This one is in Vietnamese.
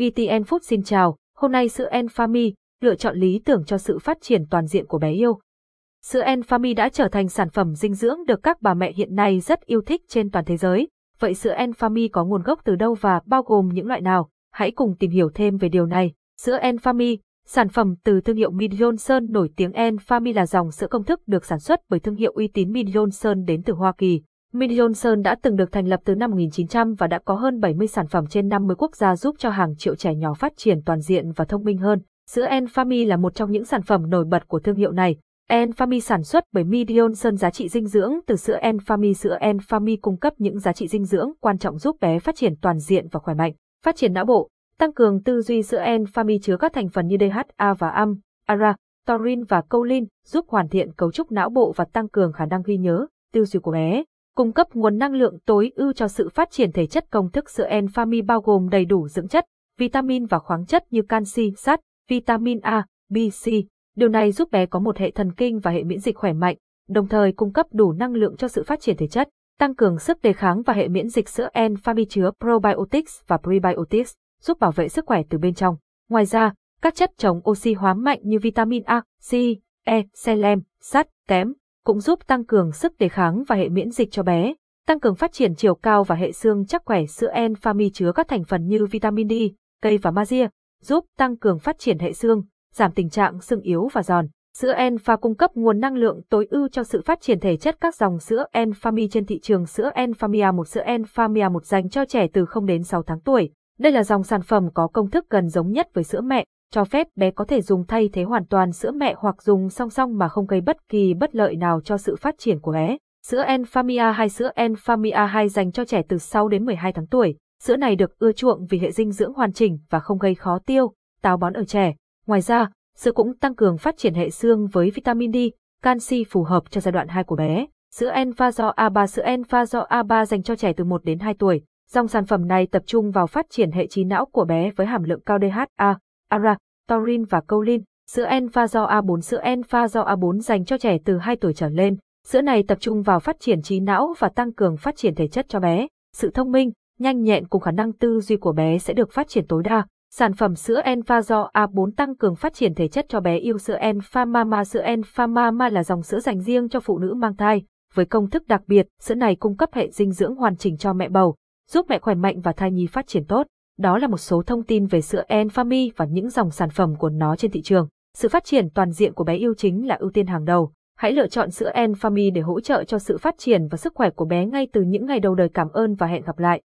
VTN Food xin chào, hôm nay sữa Enfami, lựa chọn lý tưởng cho sự phát triển toàn diện của bé yêu. Sữa Enfami đã trở thành sản phẩm dinh dưỡng được các bà mẹ hiện nay rất yêu thích trên toàn thế giới. Vậy sữa Enfami có nguồn gốc từ đâu và bao gồm những loại nào? Hãy cùng tìm hiểu thêm về điều này. Sữa Enfami, sản phẩm từ thương hiệu Min Johnson nổi tiếng Enfami là dòng sữa công thức được sản xuất bởi thương hiệu uy tín Min Johnson đến từ Hoa Kỳ. Min Johnson đã từng được thành lập từ năm 1900 và đã có hơn 70 sản phẩm trên 50 quốc gia giúp cho hàng triệu trẻ nhỏ phát triển toàn diện và thông minh hơn. Sữa Enfami là một trong những sản phẩm nổi bật của thương hiệu này. Enfami sản xuất bởi Min Johnson giá trị dinh dưỡng từ sữa Enfami. Sữa Enfami cung cấp những giá trị dinh dưỡng quan trọng giúp bé phát triển toàn diện và khỏe mạnh, phát triển não bộ, tăng cường tư duy. Sữa Enfami chứa các thành phần như DHA và AM, ARA, Taurin và choline, giúp hoàn thiện cấu trúc não bộ và tăng cường khả năng ghi nhớ, tư duy của bé cung cấp nguồn năng lượng tối ưu cho sự phát triển thể chất công thức sữa Enfami bao gồm đầy đủ dưỡng chất, vitamin và khoáng chất như canxi, sắt, vitamin A, B, C. Điều này giúp bé có một hệ thần kinh và hệ miễn dịch khỏe mạnh, đồng thời cung cấp đủ năng lượng cho sự phát triển thể chất, tăng cường sức đề kháng và hệ miễn dịch sữa Enfami chứa probiotics và prebiotics, giúp bảo vệ sức khỏe từ bên trong. Ngoài ra, các chất chống oxy hóa mạnh như vitamin A, C, E, selem, sắt, kẽm, cũng giúp tăng cường sức đề kháng và hệ miễn dịch cho bé, tăng cường phát triển chiều cao và hệ xương chắc khỏe. Sữa Enfami chứa các thành phần như vitamin D, cây và magie, giúp tăng cường phát triển hệ xương, giảm tình trạng xương yếu và giòn. Sữa Enfa cung cấp nguồn năng lượng tối ưu cho sự phát triển thể chất các dòng sữa Enfami trên thị trường sữa Enfamia một sữa Enfamia một dành cho trẻ từ 0 đến 6 tháng tuổi. Đây là dòng sản phẩm có công thức gần giống nhất với sữa mẹ, cho phép bé có thể dùng thay thế hoàn toàn sữa mẹ hoặc dùng song song mà không gây bất kỳ bất lợi nào cho sự phát triển của bé. Sữa Enfamia hay sữa Enfamia 2 dành cho trẻ từ 6 đến 12 tháng tuổi. Sữa này được ưa chuộng vì hệ dinh dưỡng hoàn chỉnh và không gây khó tiêu, táo bón ở trẻ. Ngoài ra, sữa cũng tăng cường phát triển hệ xương với vitamin D, canxi phù hợp cho giai đoạn 2 của bé. Sữa Enfazo A3 Sữa Enfazo A3 dành cho trẻ từ 1 đến 2 tuổi. Dòng sản phẩm này tập trung vào phát triển hệ trí não của bé với hàm lượng cao DHA, ARA, taurin và colin, Sữa Enfazo A4 Sữa Enfazo A4 dành cho trẻ từ 2 tuổi trở lên. Sữa này tập trung vào phát triển trí não và tăng cường phát triển thể chất cho bé. Sự thông minh, nhanh nhẹn cùng khả năng tư duy của bé sẽ được phát triển tối đa. Sản phẩm sữa Enfazo A4 tăng cường phát triển thể chất cho bé yêu sữa Enfamama. Sữa Enfamama là dòng sữa dành riêng cho phụ nữ mang thai. Với công thức đặc biệt, sữa này cung cấp hệ dinh dưỡng hoàn chỉnh cho mẹ bầu, giúp mẹ khỏe mạnh và thai nhi phát triển tốt. Đó là một số thông tin về sữa Enfami và những dòng sản phẩm của nó trên thị trường. Sự phát triển toàn diện của bé yêu chính là ưu tiên hàng đầu. Hãy lựa chọn sữa Enfami để hỗ trợ cho sự phát triển và sức khỏe của bé ngay từ những ngày đầu đời. Cảm ơn và hẹn gặp lại.